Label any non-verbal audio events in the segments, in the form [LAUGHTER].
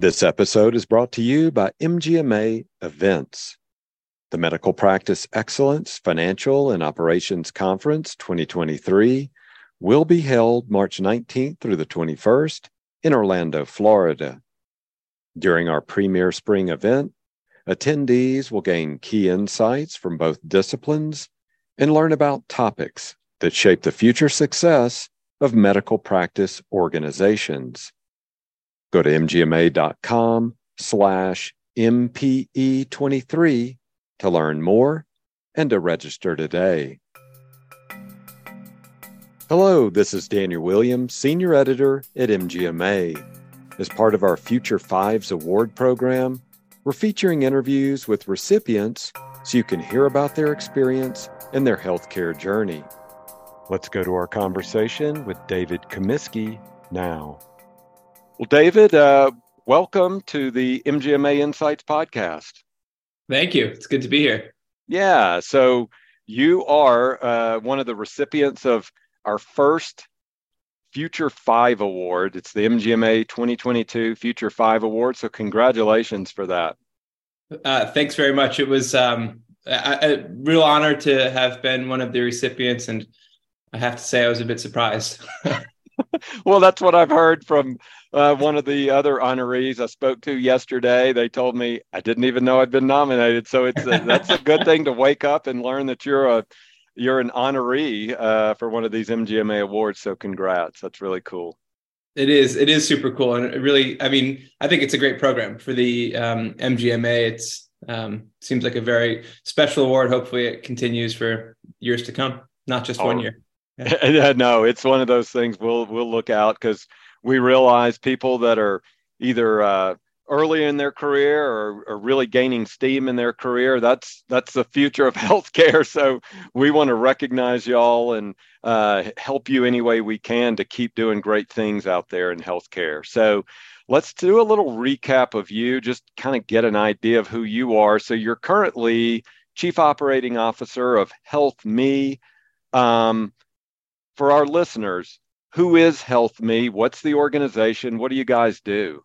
This episode is brought to you by MGMA Events. The Medical Practice Excellence Financial and Operations Conference 2023 will be held March 19th through the 21st in Orlando, Florida. During our premier spring event, attendees will gain key insights from both disciplines and learn about topics that shape the future success of medical practice organizations. Go to mgma.com slash MPE23 to learn more and to register today. Hello, this is Daniel Williams, Senior Editor at MGMA. As part of our Future Fives Award program, we're featuring interviews with recipients so you can hear about their experience and their healthcare journey. Let's go to our conversation with David Komisky now. Well, David, uh, welcome to the MGMA Insights podcast. Thank you. It's good to be here. Yeah. So you are uh, one of the recipients of our first Future Five Award. It's the MGMA 2022 Future Five Award. So congratulations for that. Uh, thanks very much. It was um, a, a, real honor to have been one of the recipients, and I have to say I was a bit surprised. [LAUGHS] [LAUGHS] well, that's what I've heard from uh, one of the other honorees I spoke to yesterday. They told me I didn't even know I'd been nominated. So it's a, that's a good thing to wake up and learn that you're a you're an honoree uh, for one of these MGMA awards. So congrats. That's really cool. It is. It is super cool, and it really, I mean, I think it's a great program for the um, MGMA. It's um, seems like a very special award. Hopefully, it continues for years to come, not just oh. one year. [LAUGHS] No, it's one of those things we'll we'll look out because we realize people that are either uh, early in their career or, or, really gaining steam in their career that's that's the future of [LAUGHS] healthcare. So we want to recognize y'all and uh, help you any way we can to keep doing great things out there in healthcare. So let's do a little recap of you just kind of get an idea of who you are. So you're currently chief operating officer of health me. Um, for our listeners who is health me what's the organization what do you guys do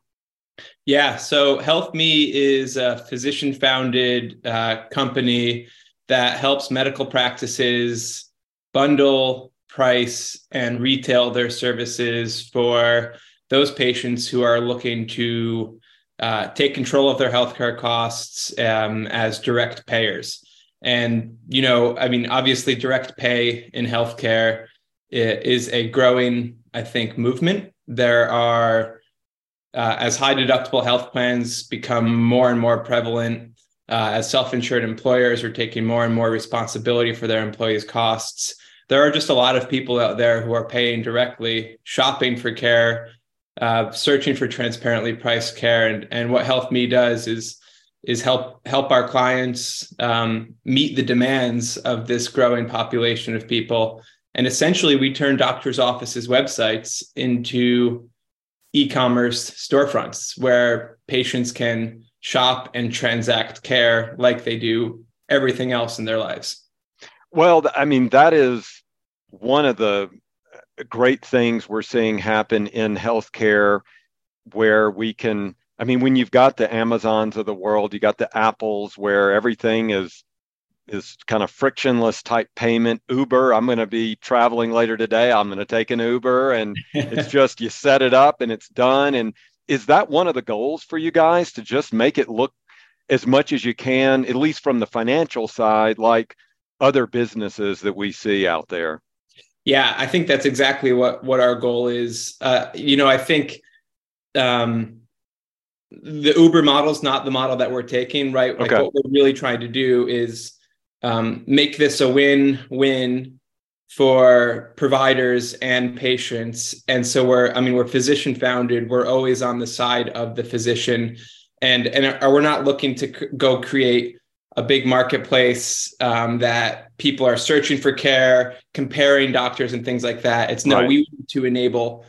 yeah. So Health Me is a physician founded uh, company that helps medical practices bundle, price, and retail their services for those patients who are looking to uh, take control of their healthcare costs um, as direct payers. And, you know, I mean, obviously, direct pay in healthcare is a growing, I think, movement. There are uh, as high deductible health plans become more and more prevalent, uh, as self insured employers are taking more and more responsibility for their employees' costs, there are just a lot of people out there who are paying directly, shopping for care, uh, searching for transparently priced care. And, and what Health Me does is is help help our clients um, meet the demands of this growing population of people. And essentially, we turn doctors' offices' websites into e-commerce storefronts where patients can shop and transact care like they do everything else in their lives. Well, I mean, that is one of the great things we're seeing happen in healthcare where we can I mean, when you've got the Amazons of the world, you got the Apples where everything is is kind of frictionless type payment. Uber, I'm going to be traveling later today. I'm going to take an Uber and it's [LAUGHS] just you set it up and it's done. And is that one of the goals for you guys to just make it look as much as you can, at least from the financial side, like other businesses that we see out there? Yeah, I think that's exactly what what our goal is. Uh, you know, I think um, the Uber model is not the model that we're taking, right? Like okay. what we're really trying to do is um, make this a win-win for providers and patients. And so we're i mean we're physician founded. We're always on the side of the physician. And and we're not looking to c- go create a big marketplace um, that people are searching for care comparing doctors and things like that. It's no right. we want to enable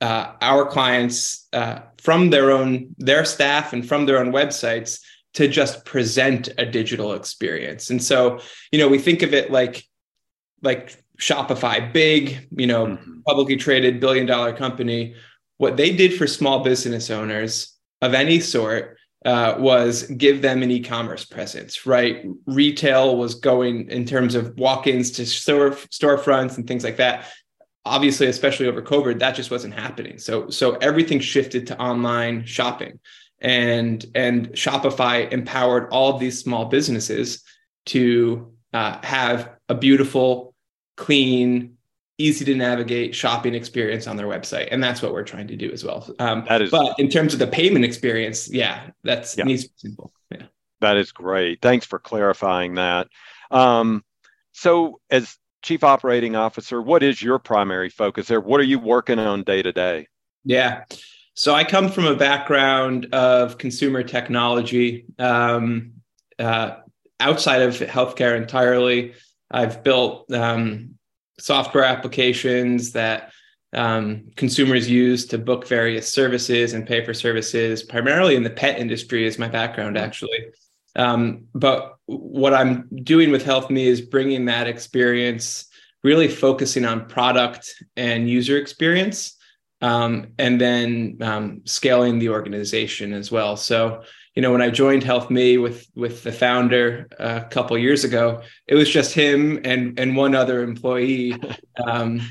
uh, our clients uh, from their own their staff and from their own websites to just present a digital experience. And so, you know, we think of it like like Shopify, big, you know, mm-hmm. publicly traded billion dollar company. What they did for small business owners of any sort uh, was give them an e-commerce presence, right? Retail was going in terms of walk-ins to store storefronts and things like that. Obviously, especially over COVID, that just wasn't happening. So, so everything shifted to online shopping, and and Shopify empowered all of these small businesses to uh, have a beautiful, clean, easy to navigate shopping experience on their website. And that's what we're trying to do as well. Um, that is but in terms of the payment experience yeah that's yeah. needs to be simple. Yeah. That is great. Thanks for clarifying that. Um, so as chief operating officer what is your primary focus there? What are you working on day to day? Yeah so i come from a background of consumer technology um, uh, outside of healthcare entirely. I've built um, software applications that um, consumers use to book various services and pay for services, primarily in the pet industry, is my background actually. Um, but what I'm doing with HealthMe is bringing that experience, really focusing on product and user experience, um, and then um, scaling the organization as well. So you know when i joined HealthMe with with the founder a couple years ago it was just him and and one other employee. [LAUGHS] Um,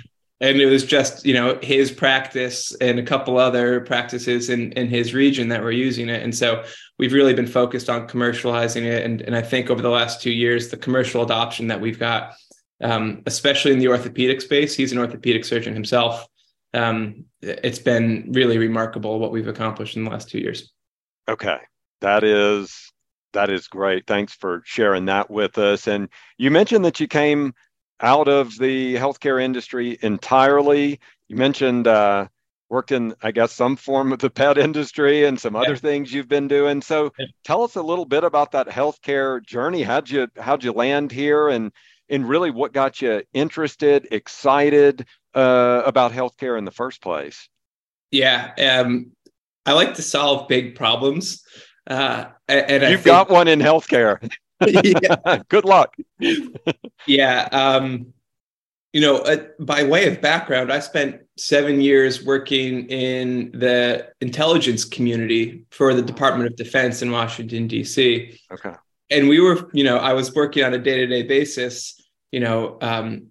and it was just you know his practice and a couple other practices in in his region that were using it. And so we've really been focused on commercializing it. And and i think over the last two years the commercial adoption that we've got um, especially in the orthopedic space he's an orthopedic surgeon himself um, it's been really remarkable what we've accomplished in the last two years okay that is that is great. Thanks for sharing that with us. And you mentioned that you came out of the healthcare industry entirely. You mentioned uh, worked in, I guess, some form of the pet industry and some yeah. other things you've been doing. So, yeah. tell us a little bit about that healthcare journey. How'd you how'd you land here, and and really what got you interested, excited uh, about healthcare in the first place? Yeah, um, I like to solve big problems. Uh, and you've think, got one in healthcare. [LAUGHS] [LAUGHS] Good luck. [LAUGHS] yeah. Um, you know, uh, by way of background, I spent seven years working in the intelligence community for the Department of Defense in Washington, D.C. Okay. And we were, you know, I was working on a day to day basis, you know, um,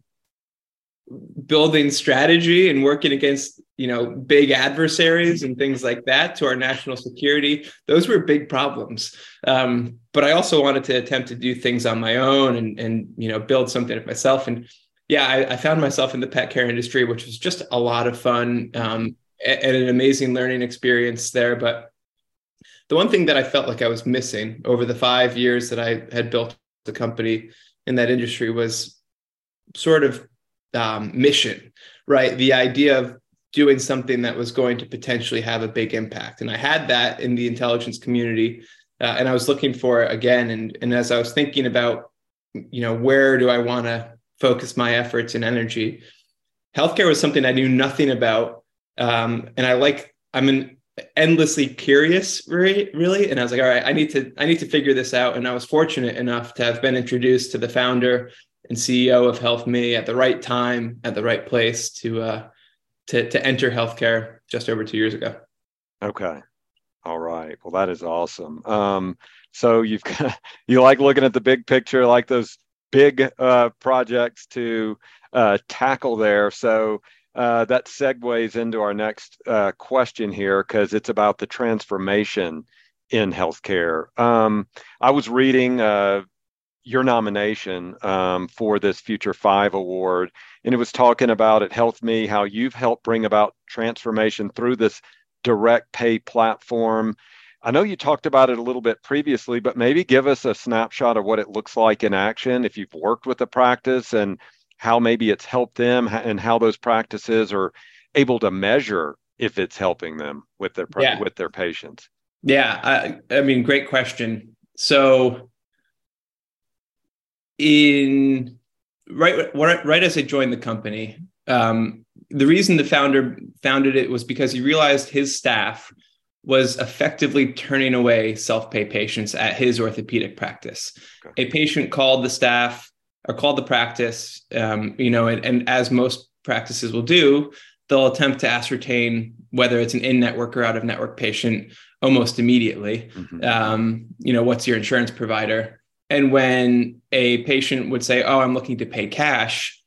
building strategy and working against you know big adversaries and things like that to our national security those were big problems. Um, but i also wanted to attempt to do things on my own and and you know build something of myself. And yeah I, I, found myself in the pet care industry which was just a lot of fun um, and an amazing learning experience there. But the one thing that i felt like i was missing over the five years that i had built the company in that industry was sort of um, mission, right? The idea of doing something that was going to potentially have a big impact. And I had that in the intelligence community, uh, and I was looking for it again. And, and as I was thinking about, you know, where do I want to focus my efforts and energy, healthcare was something I knew nothing about. Um, and I like, I'm an endlessly curious really, really and i was like all right i need to i need to figure this out and i was fortunate enough to have been introduced to the founder and CEO of HealthMe at the right time, at the right place to uh, to to enter healthcare just over two years ago. Okay, all right. Well, that is awesome. Um, so you've [LAUGHS] got, you like looking at the big picture, like those big uh, projects to uh, tackle there. So uh, that segues into our next uh, question here because it's about the transformation in healthcare. Um, I was reading uh, your nomination um, for this Future Five Award, and it was talking about at HealthMe how you've helped bring about transformation through this direct pay platform. I know you talked about it a little bit previously, but maybe give us a snapshot of what it looks like in action if you've worked with the practice and how maybe it's helped them and how those practices are able to measure if it's helping them with their yeah. with their patients. Yeah, I, I mean, great question. So in right right as I joined the company, um, the reason the founder founded it was because he realized his staff was effectively turning away self-pay patients at his orthopedic practice. Okay. A patient called the staff or called the practice, um, you know, and, and as most practices will do, they'll attempt to ascertain whether it's an in-network or out-of-network patient almost immediately. Mm-hmm. Um, you know, what's your insurance provider? And when a patient would say, "Oh, I'm looking to pay cash,"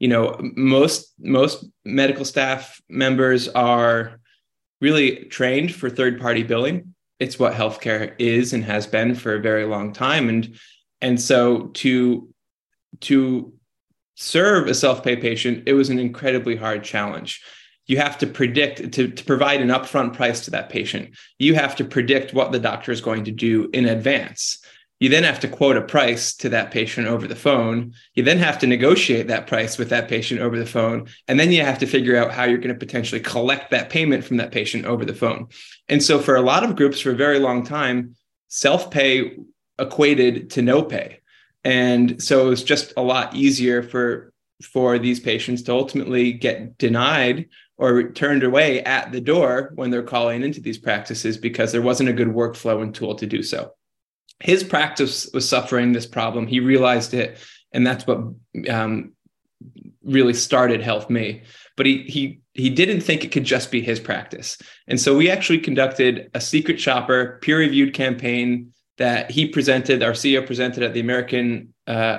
you know, most most medical staff members are really trained for third-party billing. It's what healthcare is and has been for a very long time, and and so to to serve a self-pay patient, it was an incredibly hard challenge. You have to predict to, to provide an upfront price to that patient. You have to predict what the doctor is going to do in advance. You then have to quote a price to that patient over the phone. You then have to negotiate that price with that patient over the phone. And then you have to figure out how you're going to potentially collect that payment from that patient over the phone. And so, for a lot of groups for a very long time, self pay equated to no pay. And so it was just a lot easier for for these patients to ultimately get denied or turned away at the door when they're calling into these practices because there wasn't a good workflow and tool to do so. His practice was suffering this problem. He realized it, and that's what um, really started Health Me. But he he he didn't think it could just be his practice, and so we actually conducted a secret shopper peer reviewed campaign that he presented, our CEO presented at the American uh,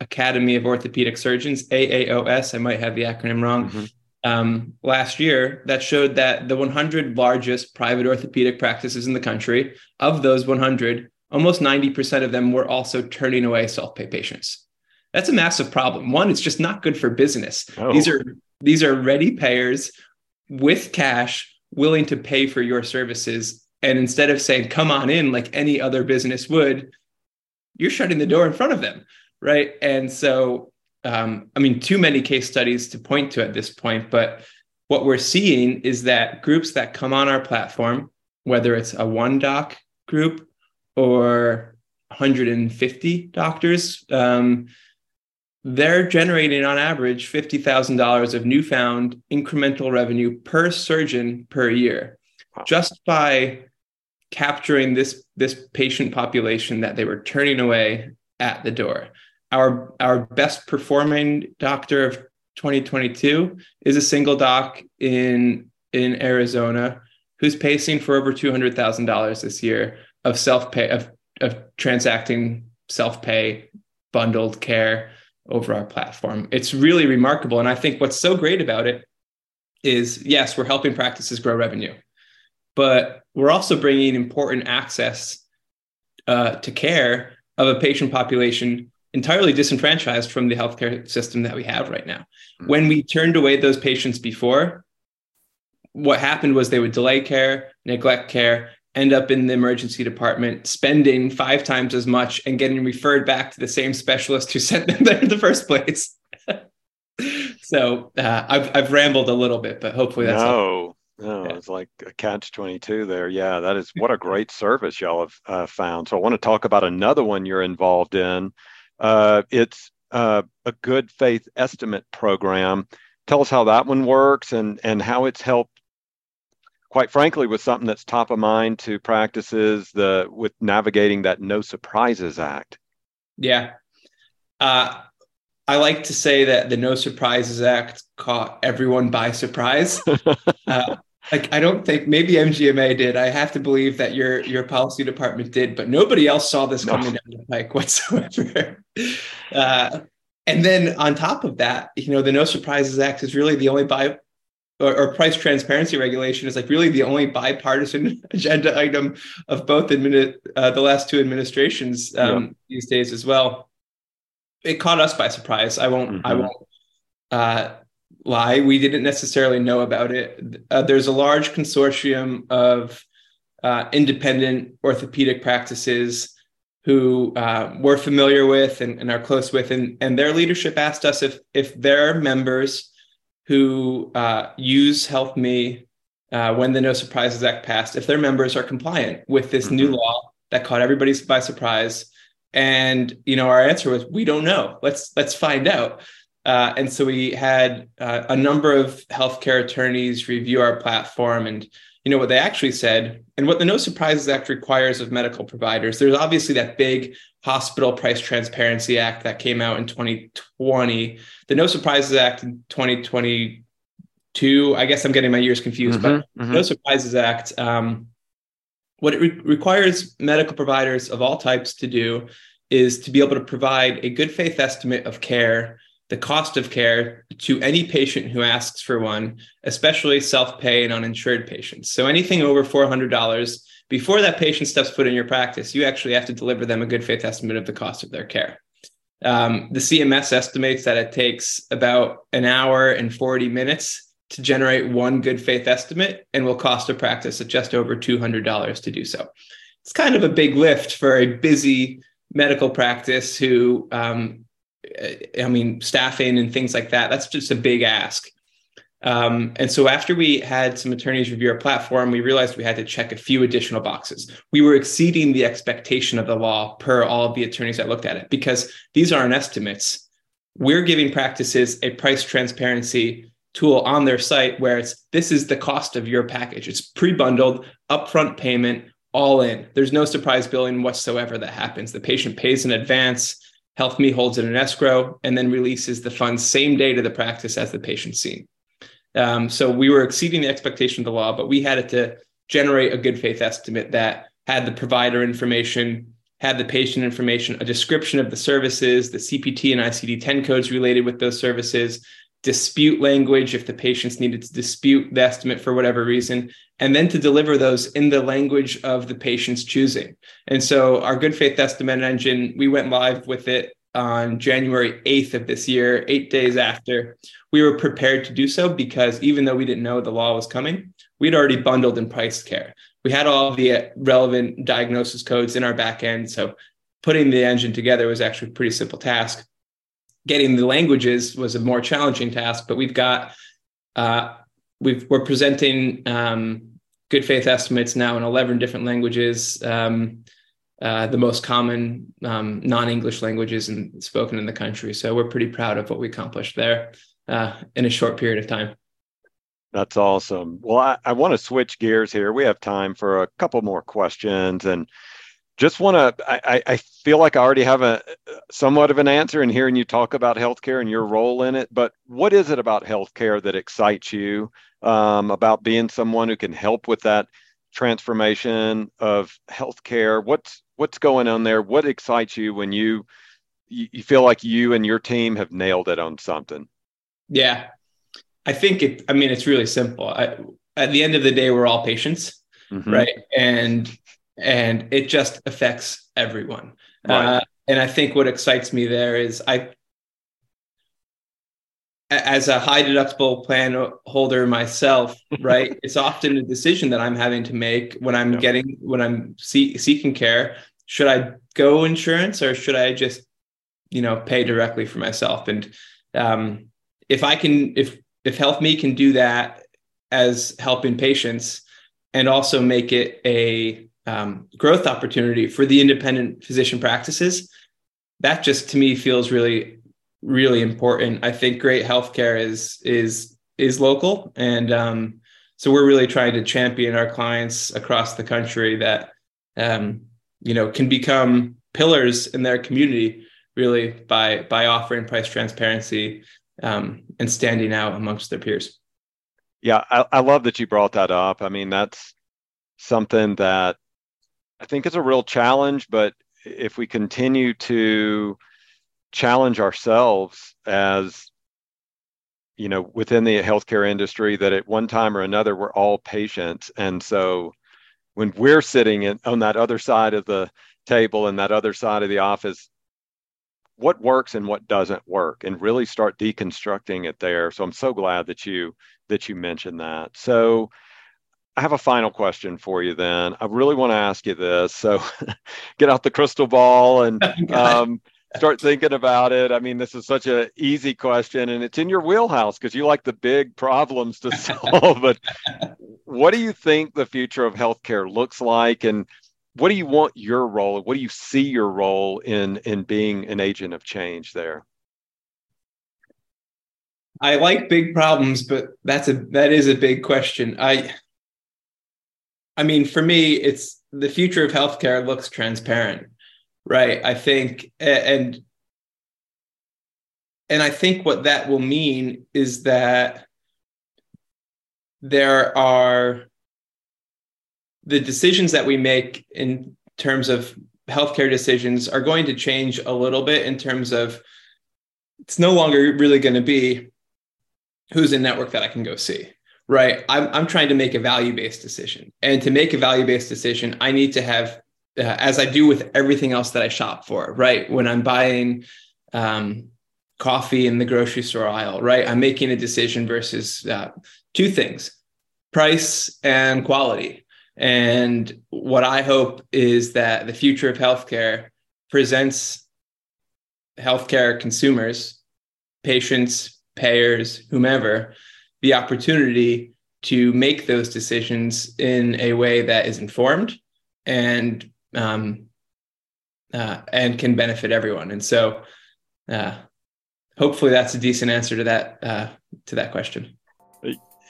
Academy of Orthopedic Surgeons, AAOS. I might have the acronym wrong. Mm-hmm. Um, last year, that showed that the 100 largest private orthopedic practices in the country, of those 100, almost 90% of them were also turning away self pay patients. That's a massive problem. One, it's just not good for business. Oh. These are these are ready payers with cash willing to pay for your services and instead of saying, come on in like any other business would, you're shutting the door in front of them. Right. And so, um, I mean, too many case studies to point to at this point, but what we're seeing is that groups that come on our platform, whether it's a one doc group or 150 doctors, um, they're generating on average $50,000 of newfound incremental revenue per surgeon per year just by capturing this this patient population that they were turning away at the door. Our our best performing doctor of 2022 is a single doc in in Arizona who's pacing for over $200,000 this year of self-pay of of transacting self-pay bundled care over our platform. It's really remarkable and I think what's so great about it is yes, we're helping practices grow revenue but we're also bringing important access uh, to care of a patient population entirely disenfranchised from the healthcare system that we have right now. Mm-hmm. When we turned away those patients before, what happened was they would delay care, neglect care, end up in the emergency department, spending five times as much and getting referred back to the same specialist who [LAUGHS] sent them there in the first place. [LAUGHS] so uh, I've, I've rambled a little bit, but hopefully that's no. No, yeah. it's like a catch 22 there. Yeah, that is what a great service y'all have uh, found. So I want to talk about another one you're involved in. Uh, it's uh, a good faith estimate program. Tell us how that one works and, and how it's helped, quite frankly, with something that's top of mind to practices the with navigating that No Surprises Act. Yeah. Uh, I like to say that the No Surprises Act caught everyone by surprise. [LAUGHS] uh, like I don't think maybe MGMA did. I have to believe that your your policy department did, but nobody else saw this coming down the pike [LAUGHS] whatsoever. Uh, and then on top of that, you know, the No Surprises Act is really the only bi or, or price transparency regulation is like really the only bipartisan [LAUGHS] agenda item of both admini- uh, the last two administrations um, yeah. these days as well. It caught us by surprise. I won't. Mm-hmm. I won't. Uh, lie. We didn't necessarily know about it. Uh, there's a large consortium of uh, independent orthopedic practices who uh, we're familiar with and, and, are close with, and, and their leadership asked us if if their members who uh, use Health Me uh, when the No Surprises Act passed, if their members are compliant with this mm-hmm. new law that caught everybody by surprise. And you know, our answer was, we don't know. Let's let's find out. Uh, and so we had uh, a number of healthcare attorneys review our platform and you know what they actually said and what the no surprises act requires of medical providers there's obviously that big hospital price transparency act that came out in 2020 the no surprises act in 2023 two. I guess I'm getting my years confused, mm-hmm, but mm-hmm. No Surprises Act. Um, what it re- requires medical providers of all types to do is to be able to provide a good faith estimate of care, the cost of care to any patient who asks for one, especially self pay and uninsured patients. So anything over $400, before that patient steps foot in your practice, you actually have to deliver them a good faith estimate of the cost of their care. Um, the CMS estimates that it takes about an hour and 40 minutes to generate one good faith estimate and will cost a practice at just over $200 to do so. It's kind of a big lift for a busy medical practice who, um, I mean, staffing and things like that. That's just a big ask. Um, and so after we had some attorneys review our platform, we realized we had to check a few additional boxes. We were exceeding the expectation of the law per all of the attorneys that looked at it because these aren't estimates. We're giving practices a price transparency tool on their site where it's this is the cost of your package. It's pre-bundled, upfront payment, all in. There's no surprise billing whatsoever that happens. The patient pays in advance, HealthMe holds it in escrow, and then releases the funds same day to the practice as the patient's seen. Um, so we were exceeding the expectation of the law, but we had it to generate a good faith estimate that had the provider information, had the patient information, a description of the services, the CPT and ICD 10 codes related with those services, dispute language if the patients needed to dispute the estimate for whatever reason, and then to deliver those in the language of the patient's choosing. And so our good faith estimate engine, we went live with it on January 8th of this year, eight days after. We were prepared to do so because even though we didn't know the law was coming, we'd already bundled and priced care. We had all the relevant diagnosis codes in our back end. So putting the engine together was actually a pretty simple task getting the languages was a more challenging task, but we've got uh, we are presenting um, good faith estimates now in 11 different languages, um, uh, the most common um, non-English languages in, spoken in the country. So we're pretty proud of what we accomplished there uh, in a short period of time. That's awesome. Well, I, I want to switch gears here. We have time for a couple more questions and just want to I, I feel like i already have a somewhat of an answer in hearing you talk about healthcare and your role in it but what is it about healthcare that excites you um, about being someone who can help with that transformation of healthcare? What's what's going on there? What excites you when you you feel like you and your team have nailed it on something? Yeah. I think it i mean it's really simple. I, at the end of the day we're all patients mm-hmm. right? And and it just affects everyone. Right. Uh, and I think what excites me there is I, as a high deductible plan holder myself, [LAUGHS] right? it's often a decision that I'm having to make when I'm yeah. getting when I'm see, seeking care. Should I go insurance or should I just, you know, pay directly for myself? And um, if I can, if if HealthMe can do that as helping patients, and also make it a um, growth opportunity for the independent physician practices. That just to me feels really, really important. I think great healthcare is is is local, and um, so we're really trying to champion our clients across the country that um, you know can become pillars in their community really by by offering price transparency um, and standing out amongst their peers. Yeah, I, I love that you brought that up. I mean, that's something that I think it's a real challenge, but if we continue to challenge ourselves as you know within the healthcare industry that at one time or another we're all patients. And so when we're sitting in, on that other side of the table and that other side of the office what works and what doesn't work and really start deconstructing it there. So i'm so glad that you that you mentioned that. So I have a final question for you then. I really want to ask you this. So [LAUGHS] get out the crystal ball and [LAUGHS] um, start thinking about it. I mean, this is such an easy question and it's in your wheelhouse because you like the big problems to [LAUGHS] solve. but what do you think the future of healthcare looks like? And what do you want your role? What do you see your role in in being an agent of change there? I like big problems, but that's a that is a big question. I I mean, for me, it's the future of healthcare looks transparent, right? I think, and and I think what that will mean is that there are the decisions that we make in terms of healthcare decisions are going to change a little bit in terms of it's no longer really going to be who's in network that I can go see. Right. I'm, I'm trying to make a value based decision. And to make a value based decision, I need to have, uh, as I do with everything else that I shop for, right? When I'm buying um, coffee in the grocery store aisle, right? I'm making a decision versus uh, two things price and quality. And what I hope is that the future of healthcare presents healthcare consumers, patients, payers, whomever, the opportunity to make those decisions in a way that is informed and um, uh, and can benefit everyone. And so, uh, hopefully, that's a decent answer to that uh, to that question.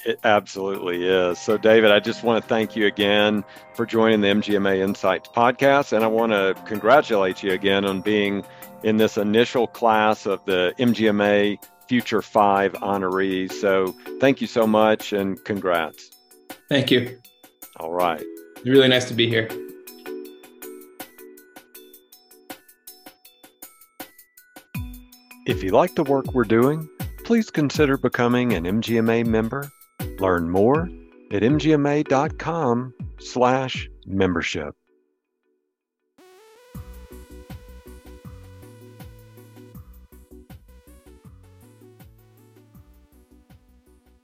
It absolutely is. So, David, I just want to thank you again for joining the MGMA Insights podcast. And I want to congratulate you again on being in this initial class of the MGMA Future 5 honorees. So, thank you so much and congrats. Thank you. All right. It's really nice to be here. If you like the work we're doing, please consider becoming an MGMA member Learn more at mgma.com slash membership.